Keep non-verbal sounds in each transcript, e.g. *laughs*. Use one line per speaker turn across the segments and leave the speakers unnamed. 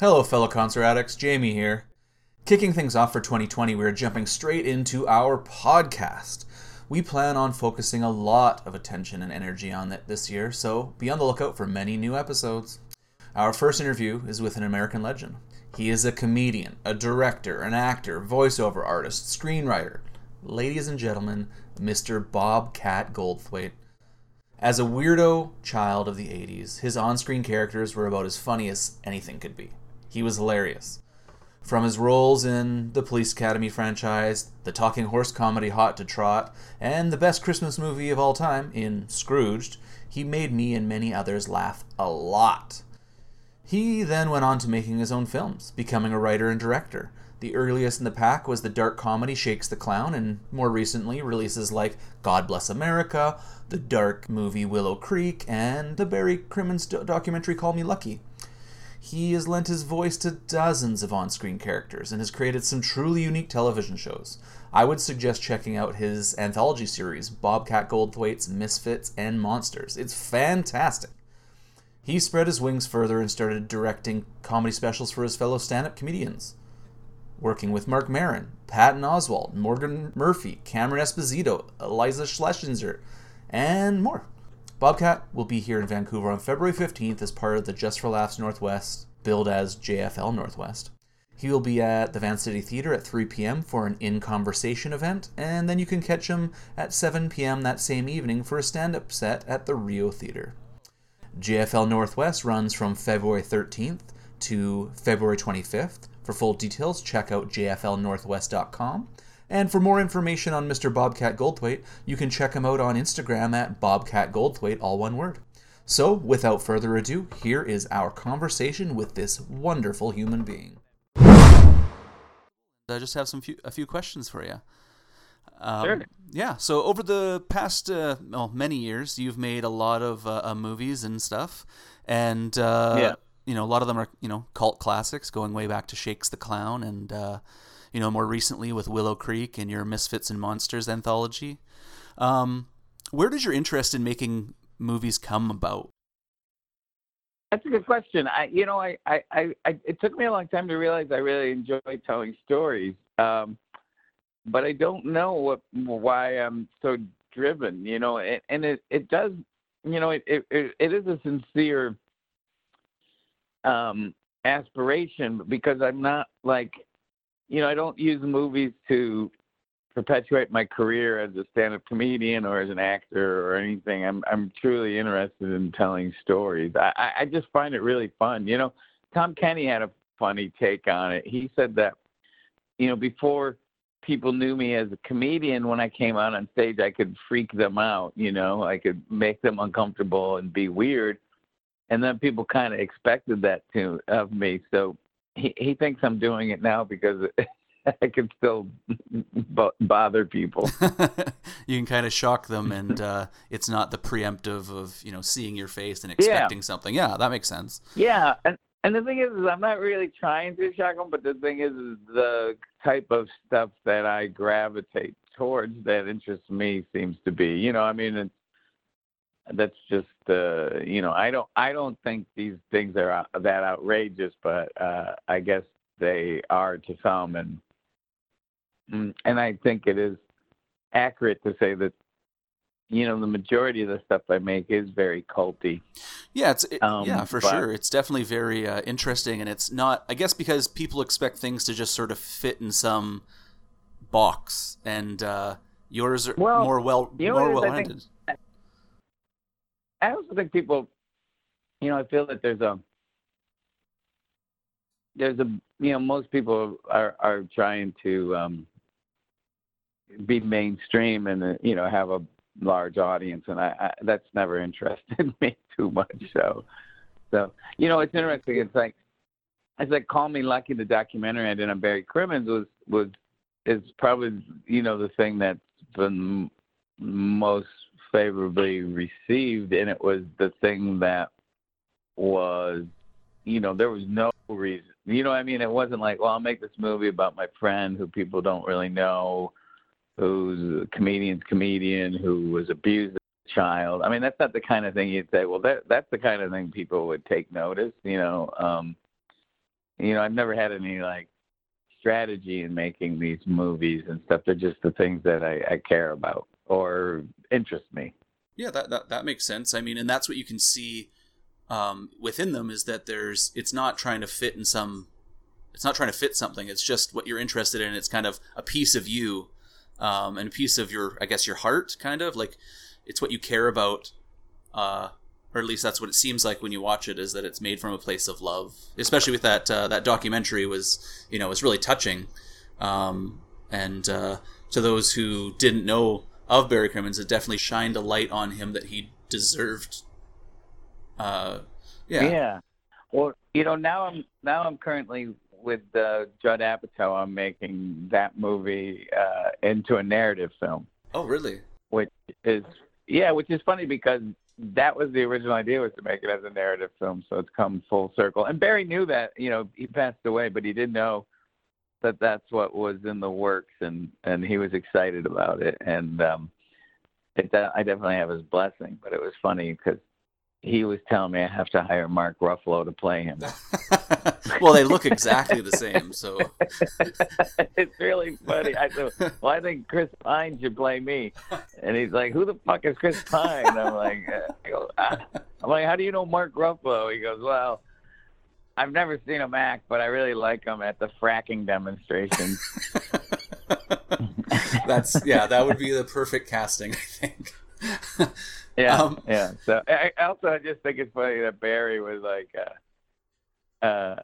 Hello, fellow concert addicts. Jamie here. Kicking things off for 2020, we're jumping straight into our podcast. We plan on focusing a lot of attention and energy on it this year, so be on the lookout for many new episodes. Our first interview is with an American legend. He is a comedian, a director, an actor, voiceover artist, screenwriter. Ladies and gentlemen, Mr. Bobcat Goldthwait. As a weirdo child of the 80s, his on screen characters were about as funny as anything could be. He was hilarious. From his roles in the Police Academy franchise, the talking horse comedy Hot to Trot, and the best Christmas movie of all time in Scrooged, he made me and many others laugh a lot. He then went on to making his own films, becoming a writer and director. The earliest in the pack was the dark comedy Shakes the Clown, and more recently, releases like God Bless America, the dark movie Willow Creek, and the Barry Crimmins documentary Call Me Lucky. He has lent his voice to dozens of on screen characters and has created some truly unique television shows. I would suggest checking out his anthology series, Bobcat Goldthwait's Misfits and Monsters. It's fantastic. He spread his wings further and started directing comedy specials for his fellow stand up comedians, working with Marc Maron, Patton Oswalt, Morgan Murphy, Cameron Esposito, Iliza Shlesinger, and more. Bobcat will be here in Vancouver on February 15th as part of the Just for Laughs Northwest, billed as JFL Northwest. He will be at the Vancity Theatre at 3 p.m. for an In Conversation event, and then you can catch him at 7 p.m. that same evening for a stand up set at the Rio Theatre. JFL Northwest runs from February 13th to February 25th. For full details, check out jflnorthwest.com. And for more information on Mr. Bobcat Goldthwait, you can check him out on Instagram at Bobcat Goldthwait, all one word. So, without further ado, here is our conversation with this wonderful human being. I just have some few, a few questions for you.
Um, sure.
Yeah. So over the past uh, well, many years, you've made a lot of uh, uh, movies and stuff, and uh, yeah. you know a lot of them are you know cult classics, going way back to Shakes the Clown, and uh, you know, more recently with Willow Creek and your Misfits and Monsters anthology. Um, where does your interest in making movies come about?
That's a good question. I, you know, I, I, I, it took me a long time to realize I really enjoy telling stories, um, but I don't know what why I'm so driven. You know, and, and it, it does, you know, it, it, it is a sincere um, aspiration because I'm not like you know, I don't use movies to perpetuate my career as a stand-up comedian or as an actor or anything. I'm I'm truly interested in telling stories. I I just find it really fun. You know, Tom Kenny had a funny take on it. He said that, you know, before people knew me as a comedian, when I came out on stage, I could freak them out. You know, I could make them uncomfortable and be weird, and then people kind of expected that to of me. So he he thinks I'm doing it now because *laughs* I can still *laughs* b- bother people. *laughs*
you can kind of shock them, and uh, it's not the preemptive of you know seeing your face and expecting yeah. something. Yeah, that makes sense.
Yeah, and and the thing is, is I'm not really trying to shock them, but the thing is, is the type of stuff that I gravitate towards that interests me seems to be, you know, I mean, it's that's just uh, you know I don't I don't think these things are that outrageous, but uh, I guess they are to some, and mm, and I think it is accurate to say that you know the majority of the stuff I make is very culty.
Yeah, it's it, um, yeah for but, sure. It's definitely very uh, interesting, and it's not. I guess because people expect things to just sort of fit in some box, and uh, yours are well, more well more well ended.
I also think people, you know, I feel that there's a there's a you know most people are are trying to um, be mainstream and uh, you know have a large audience, and I, I that's never interested *laughs* me too much. So, so you know, it's interesting. It's like it's like Call Me Lucky, the documentary I did on Barry Crimmins was was is probably you know the thing that's been most favorably received, and it was the thing that was, you know, there was no reason. You know, I mean, it wasn't like, well, I'll make this movie about my friend who people don't really know, who's a comedian's comedian who was abused as a child. I mean, that's not the kind of thing you'd say. Well, that that's the kind of thing people would take notice. You know, um, you know, I've never had any like strategy in making these movies and stuff. They're just the things that I, I care about or interest me.
Yeah, that, that that makes sense. I mean, and that's what you can see um, within them is that there's it's not trying to fit in some it's not trying to fit something. It's just what you're interested in. It's kind of a piece of you um, and a piece of your I guess your heart, kind of like it's what you care about. Uh, or at least that's what it seems like when you watch it is that it's made from a place of love especially with that uh, that documentary was you know was really touching um, and uh, to those who didn't know of Barry Crimmins it definitely shined a light on him that he deserved. Uh, yeah.
Yeah. Well you know now I'm now I'm currently with uh, Judd Apatow I'm making that movie uh, into a narrative film.
Oh really?
Which is yeah which is funny because that was the original idea was to make it as a narrative film so it's come full circle. And barry knew that you know he passed away but he didn't know that that's what was in the works and and he was excited about it and um it i definitely have his blessing but it was funny because he was telling me I have to hire Mark Ruffalo to play him. *laughs*
well, they look exactly the same, so *laughs*
it's really funny. I said, "Well, I think Chris Pine should play me," and he's like, "Who the fuck is Chris Pine?" And I'm like, uh, I go, ah. "I'm like, how do you know Mark Ruffalo?" He goes, "Well." I've never seen him act, but I really like him at the fracking demonstrations. *laughs* *laughs*
That's yeah, that would be the perfect casting, I think. *laughs*
Yeah, um, yeah. So I, also I just think it's funny that Barry was like, uh, uh,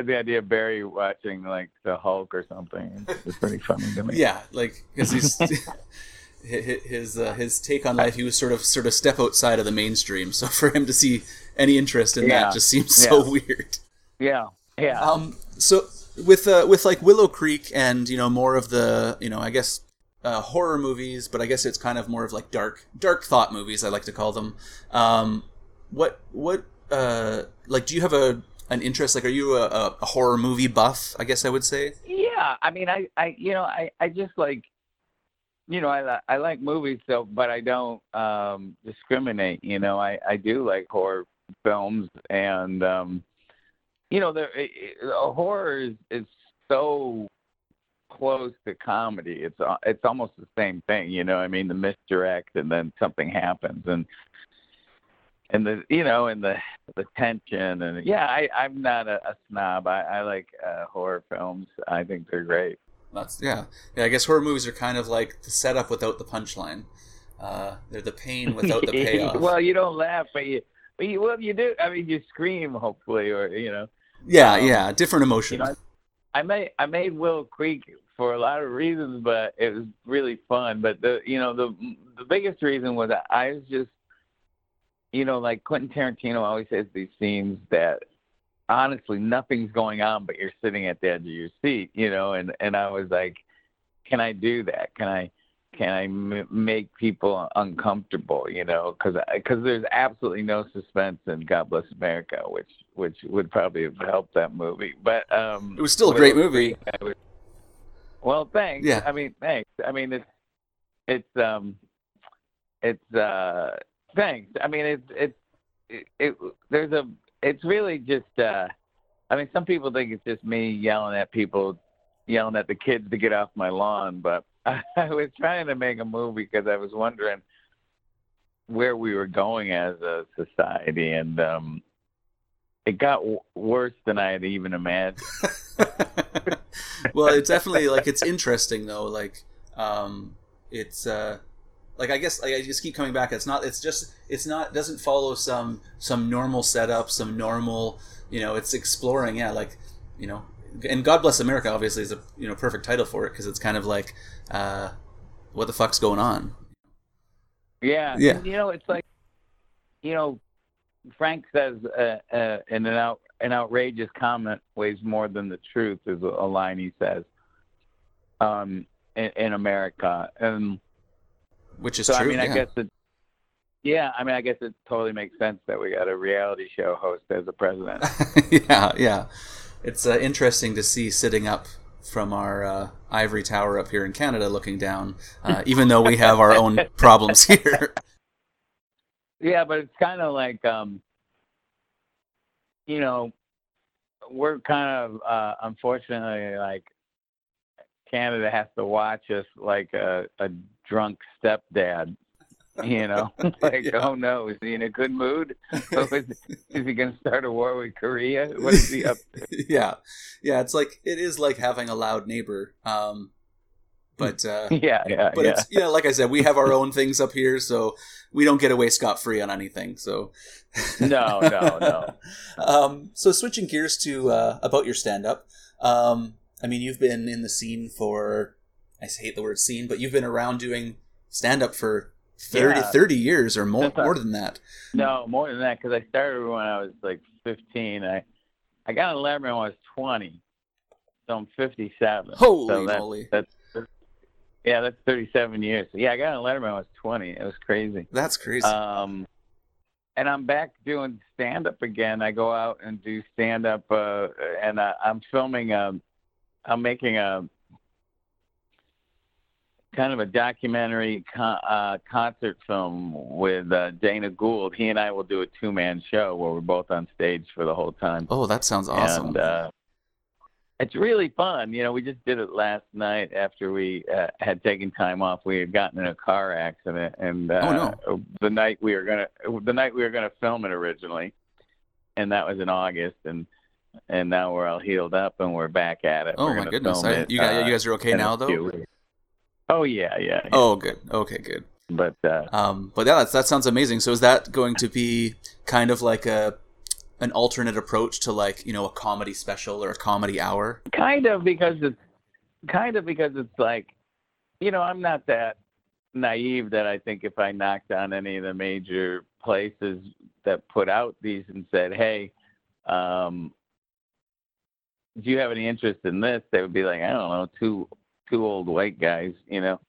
the idea of Barry watching like the Hulk or something is pretty funny to me.
Yeah, like because he's his uh, his take on life. He was sort of sort of step outside of the mainstream. So for him to see any interest in yeah. that just seems so weird.
Yeah, yeah.
Um. So with uh with like Willow Creek and you know more of the you know I guess uh, horror movies, but I guess it's kind of more of like dark dark thought movies. I like to call them. Um, what what uh, like? Do you have a an interest? Like, are you a, a, horror movie buff? I guess I would say.
Yeah, I mean, I I you know I I just like you know I I like movies so, but I don't um discriminate. You know, I I do like horror films and um you know the, the horror is is so close to comedy. It's uh, it's almost the same thing, you know. I mean, the misdirect and then something happens, and and the you know and the the tension and yeah, I I'm not a, a snob. I I like uh, horror films. I think they're great.
That's yeah yeah. I guess horror movies are kind of like the setup without the punchline. Uh, they're the pain without the *laughs* payoff.
well, you don't laugh, but you but you well you do. I mean, you scream hopefully, or you know.
Yeah, um, yeah, different emotions. You know,
I made I made Will Creek for a lot of reasons, but it was really fun. But the you know the the biggest reason was that I was just you know like Quentin Tarantino always has these scenes that honestly nothing's going on, but you're sitting at the edge of your seat, you know, and and I was like, can I do that? Can I can I m- make people uncomfortable? You know, because because there's absolutely no suspense in God Bless America, which which would probably have helped that movie. But um,
it was still a great movie.
Was, well, thanks.
Yeah.
I mean, thanks. I mean, it's it's um, it's uh, thanks. I mean, it's it's it, it there's a it's really just uh, I mean, some people think it's just me yelling at people, yelling at the kids to get off my lawn, but I, *laughs* I was trying to make a movie because I was wondering where we were going as a society, and um, it got w- worse than I had even imagined. *laughs*
well, it's definitely like it's interesting though. Like, um, it's uh, like I guess like, I just keep coming back. It's not. It's just. It's not. Doesn't follow some some normal setup. Some normal. You know. It's exploring. Yeah. Like. You know. And God bless America. Obviously, is a you know perfect title for it because it's kind of like, uh, what the fuck's going on?
Yeah.
Yeah.
You know, it's like, you know, Frank says uh, uh, in an out an outrageous comment weighs more than the truth is a line he says um, in, in America, and
which is
so.
True,
I mean,
yeah.
I guess it. Yeah, I mean, I guess it totally makes sense that we got a reality show host as a president. *laughs*
yeah, yeah, it's uh, interesting to see sitting up from our uh, ivory tower up here in Canada, looking down, uh, even though we have our own problems here. *laughs*
Yeah, but it's kind of like um, you know, we're kind of uh, unfortunately like Canada has to watch us like a, a drunk stepdad. You know, *laughs* *laughs* like
Yeah.
oh no, is he in a good mood? *laughs* Is, is he going to start a war with Korea? What is he up to?
yeah, yeah. It's like it is like having a loud neighbor. Um, but uh, *laughs*
Yeah, yeah,
but
yeah.
it's you know, like I said, we have our own things up here, so we don't get away scot free on anything. So
No, no, no. *laughs*
um, so switching gears to uh, about your stand up. Um, I mean, you've been in the scene for I hate the word scene, but you've been around doing stand up for 30,
Yeah.
30 years or more more than that.
No, more than that, because I started when I was like 15. I I got on Letterman when I was 20, so I'm 57.
Holy
so that,
moly.
That's yeah, that's 37 years. So yeah, I got on Letterman when I was 20. It was crazy.
That's crazy.
Um, and I'm back doing stand up again. I go out and do stand up, uh, and I, I'm filming. Um, I'm making a kind of a documentary con- uh, concert film with uh, Dana Gould. He and I will do a two man show where we're both on stage for the whole time.
oh, that sounds awesome.
And uh, it's really fun. You know, we just did it last night after we uh, had taken time off. We had gotten in a car accident, and uh,
Oh,
the night we were gonna the night we were gonna film it originally, and that was in August, and and now we're all healed up and we're back at it.
oh
We're
my goodness. I, you guys,
uh,
you guys are okay now though.
Oh yeah, yeah. yeah.
Oh, good. Okay, good.
But uh,
Um, but yeah, that's, that sounds amazing. So is that going to be kind of like a an alternate approach to like you know a comedy special or a comedy hour?
kind of because it's kind of because it's like you know i'm not that naive that i think if i knocked on any of the major places that put out these and said hey um do you have any interest in this? they would be like i don't know two two old white guys you know?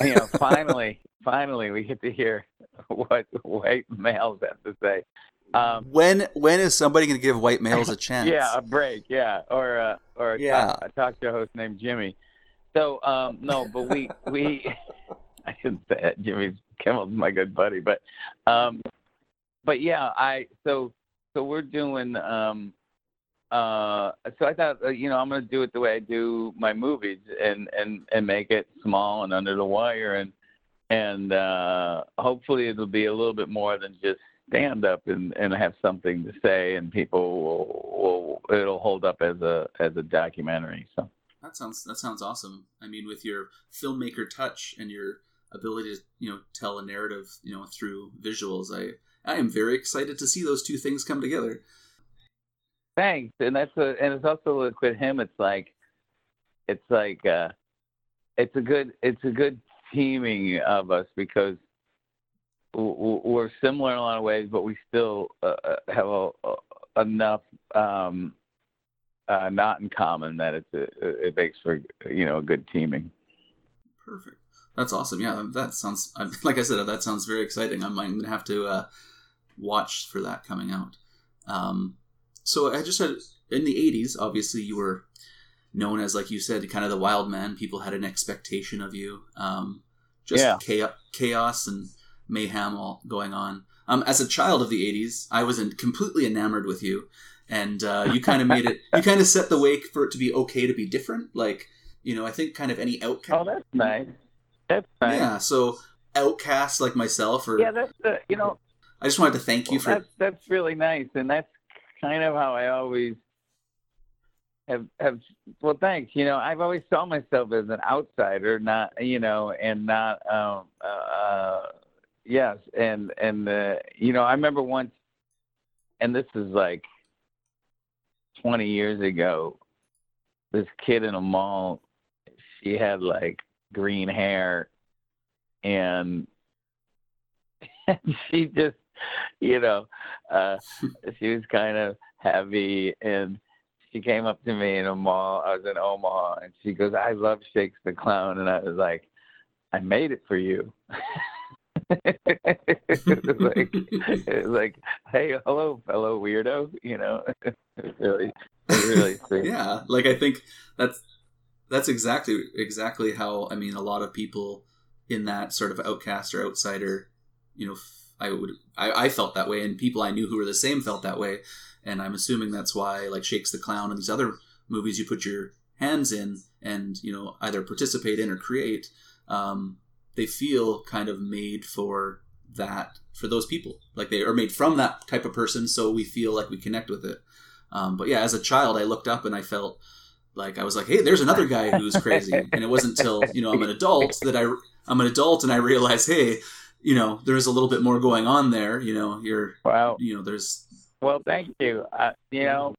You know *laughs* finally finally we get to hear *laughs* what white males have to say um
When when is somebody going to give white males a *laughs* chance?
yeah, a break. Yeah, or uh, or a,
Yeah.
talk, to a talk show host named Jimmy. So um, no, but we *laughs* we *laughs* I shouldn't say it. Jimmy Kimmel's my good buddy, but um, but yeah, I so so we're doing um uh so I thought uh, you know I'm gonna do it the way I do my movies and and and make it small and under the wire and and uh hopefully it'll be a little bit more than just stand up and and have something to say and people will, will it'll hold up as a as a documentary so
That sounds that sounds awesome. I mean, with your filmmaker touch and your ability to you know tell a narrative you know through visuals, I I am very excited to see those two things come together.
thanks and that's a and it's also like with him it's like it's like uh it's a good it's a good teaming of us because we're similar in a lot of ways but we still uh, uh, have a, a, enough um uh not in common that it's a, it makes for you know a good teaming
Perfect. That's awesome. Yeah, that sounds like I said. That sounds very exciting. I'm, I'm gonna have to uh, watch for that coming out. Um, so I just had in the '80s. Obviously, you were known as, like you said, kind of the wild man. People had an expectation of you. Um, just
Yeah.
chaos, chaos and mayhem all going on. Um, as a child of the '80s, I was completely enamored with you, and uh, you kind of made it. You kind of set the wake for it to be okay to be different. Like you know, I think kind of any outcast.
oh that's nice that's nice
Yeah, so outcasts like myself, or
yeah that's the you know
I just wanted to thank you
Well,
for.
that's that's really nice, and that's kind of how I always have have. Well, thanks. You know, I've always saw myself as an outsider, not you know, and not um uh yes, and and uh, you know, I remember once, and this is like twenty years ago. This kid in a mall, she had like green hair, and *laughs* she just you know, uh, *laughs* she was kind of heavy and she came up to me in a mall. I was in Omaha and she goes, I love Shakes the Clown. And I was like, I made it for you. *laughs* it was like, *laughs* it was like, hey, hello, fellow weirdo. You know, *laughs* it really, it really *laughs* sweet.
yeah, like I think that's that's exactly exactly how I mean a lot of people in that sort of outcast or outsider, you know, I would I, I felt that way, and people I knew who were the same felt that way, and I'm assuming that's why like Shakes the Clown and these other movies you put your hands in and you know either participate in or create. Um, they feel kind of made for that for those people. Like they are made from that type of person, so we feel like we connect with it. Um, but yeah, as a child, I looked up and I felt like I was like, hey, there's another guy who's crazy. *laughs* and it wasn't until you know I'm an adult that I I'm an adult and I realize, hey, you know, there's a little bit more going on there. You know, you're
wow.
You know, there's.
Well, thank you. Uh, you know,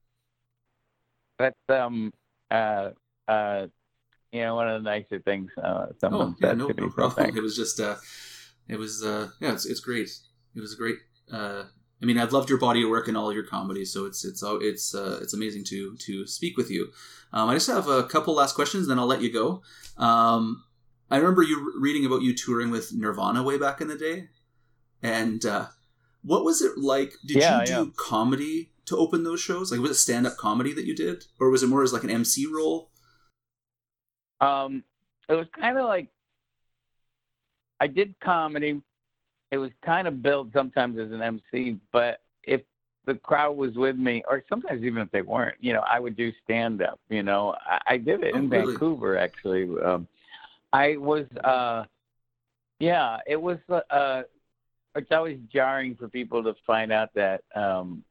that's um uh uh you know one of the nicer things uh, someone
oh, yeah,
said
no,
to
no
so
problem. It was just uh, it was uh, yeah, it's it's great. It was a great. Uh, I mean, I've loved your body of work and all your comedy, so it's it's uh, it's uh, it's amazing to to speak with you. Um, I just have a couple last questions, then I'll let you go. Um, I remember you reading about you touring with Nirvana way back in the day, and uh, what was it like? Did
Yeah,
you do
yeah.
comedy to open those shows? Like, was it stand up comedy that you did, or was it more as like an MC role?
Um, it was kind of like I did comedy. It was kind of billed sometimes as an MC, but if the crowd was with me, or sometimes even if they weren't, you know, I would do stand up. You know, I, I did it
Oh,
in
really?
Vancouver actually. Um, I was, uh, yeah, it was. Uh, it's always jarring for people to find out that um,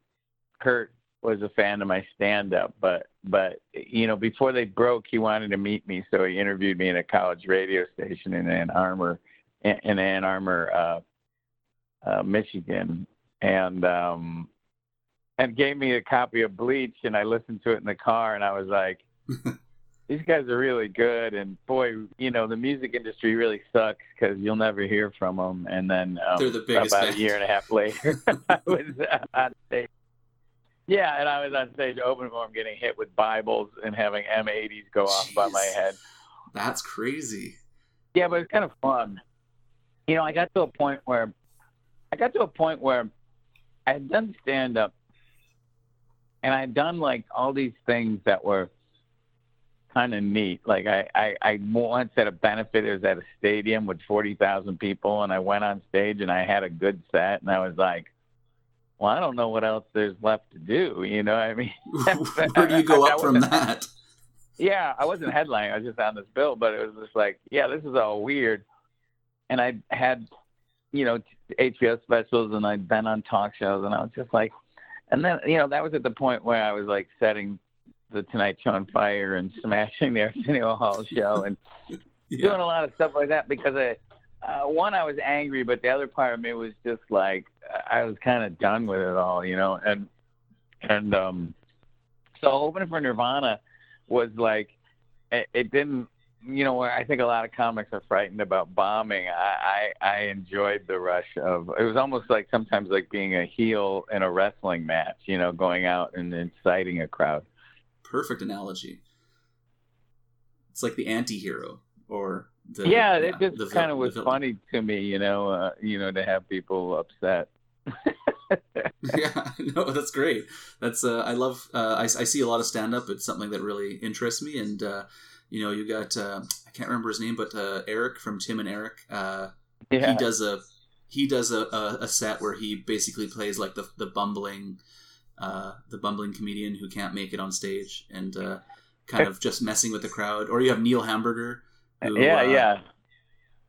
Kurt was a fan of my stand up, but but you know, before they broke, he wanted to meet me, so he interviewed me in a college radio station in Ann Arbor, in Ann Arbor, uh, uh, Michigan, and um, and gave me a copy of Bleach, and I listened to it in the car, and I was like. *laughs* These guys are really good, and boy, you know the music industry really sucks because you'll never hear from them. And then um,
the
about
band.
a year and a half later, *laughs* I was on stage yeah, and I was on stage open for him, getting hit with Bibles and having M80s go off by my head.
That's crazy.
Yeah, but it's kind of fun. You know, I got to a point where I got to a point where I had done stand up, and I had done like all these things that were kind of neat. Like I, I, I once at a benefit, it was at a stadium with forty thousand people, and I went on stage and I had a good set, and I was like. Well, I don't know what else there's left to do. You know, what I mean, *laughs*
Where do you go *laughs* up from that?
Yeah, I wasn't headlining. I was just on this bill, but it was just like, yeah, this is all weird. And I had, you know, HBO specials, and I'd been on talk shows, and I was just like, and then you know that was at the point where I was like setting the Tonight Show on fire and *laughs* smashing the Arsenio Hall show and
Yeah.
doing a lot of stuff like that because I, uh, one, I was angry, but the other part of me was just like I was kind of done with it all, you know, and and um, so opening for Nirvana was like it, it didn't. You know, I think a lot of comics are frightened about bombing. I, I I enjoyed the rush of. It was almost like sometimes like being a heel in a wrestling match. You know, going out and inciting a crowd.
Perfect analogy. It's like the anti-hero or the
yeah, it just kind of was funny to me, you know, uh, you know, to have people upset. *laughs*
yeah, *laughs* no, that's great. That's uh, I love. Uh, I, I see a lot of stand up. It's something that really interests me. And uh, you know, you got uh, I can't remember his name, but uh, Eric from Tim and Eric. Uh,
yeah,
He does a he does a, a, a set where he basically plays like the the bumbling uh, the bumbling comedian who can't make it on stage and uh, kind of just messing with the crowd. Or you have Neil Hamburger. Who,
yeah,
uh,
yeah.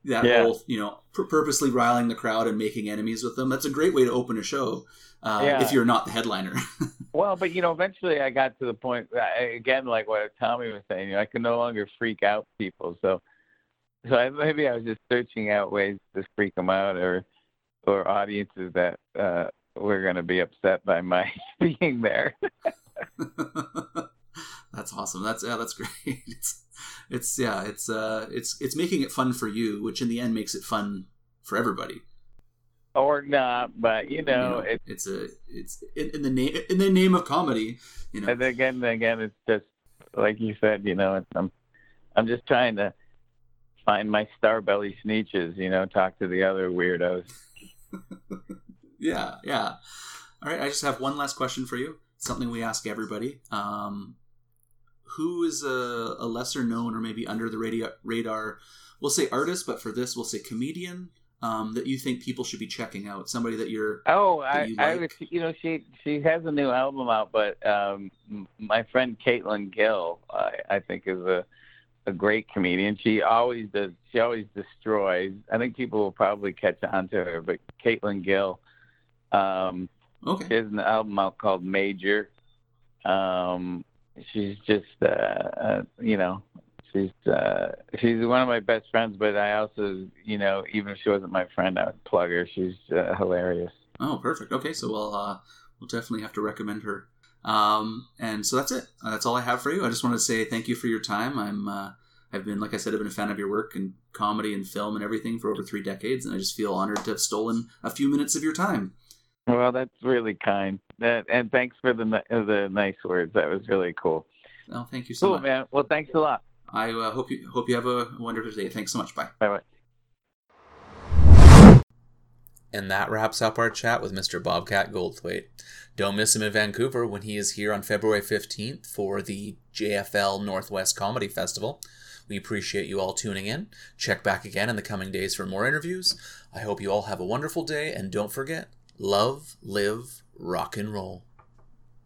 that
Yeah.
whole you know pur- purposely riling the crowd and making enemies with them that's a great way to open a show uh,
Yeah.
if you're not the headliner *laughs*
Well, but you know, eventually I got to the point again, like what Tommy was saying. You know, I could no longer freak out people. So, so I, maybe I was just searching out ways to freak them out, or or audiences that uh, were going to be upset by my *laughs* being there. *laughs*
that's awesome that's yeah that's great it's it's yeah it's uh it's it's making it fun for you which in the end makes it fun for everybody
or not, but you
You
know,
know,
it,
it's a it's in, in the name in the name of comedy you know
and again, again, it's just like you said. You know, it's, I'm I'm just trying to find my star belly Sneetches. You know, talk to the other weirdos. *laughs*
yeah, yeah. All right, I just have one last question for you. Something we ask everybody. Um, who is a, a lesser known or maybe under the radio, radar? We'll say artist, but for this, we'll say comedian um, that you think people should be checking out? Somebody that you're
Oh,
that
I,
you
I
like?
was, you know, she she has a new album out, but um, my friend Caitlin Gill, I, I think, is a a great comedian. She always does. She always destroys. I think people will probably catch on to her, but Caitlin Gill, um,
okay.
she has an album out called Major. Um, she's just, uh, uh, you know, she's uh, she's one of my best friends. But I also, you know, even if she wasn't my friend, I would plug her. She's uh, hilarious.
Oh, perfect. Okay, so we'll uh, we'll definitely have to recommend her. Um, and so that's it. Uh, that's all I have for you. I just want to say thank you for your time. I'm uh, I've been, like I said, I've been a fan of your work and comedy and film and everything for over three decades, and I just feel honored to have stolen a few minutes of your time.
Well, that's really kind. That and thanks for the the nice words. That was really cool.
Oh, thank you so
Cool,
much.
man. Well, thanks a lot.
I uh, hope you hope you have a wonderful day. Thanks so much. Bye.
Bye bye.
And that wraps up our chat with Mr. Bobcat Goldthwait. Don't miss him in Vancouver when he is here on February 15th for the JFL Northwest Comedy Festival. We appreciate you all tuning in. Check back again in the coming days for more interviews. I hope you all have a wonderful day and don't forget love, live, rock and roll.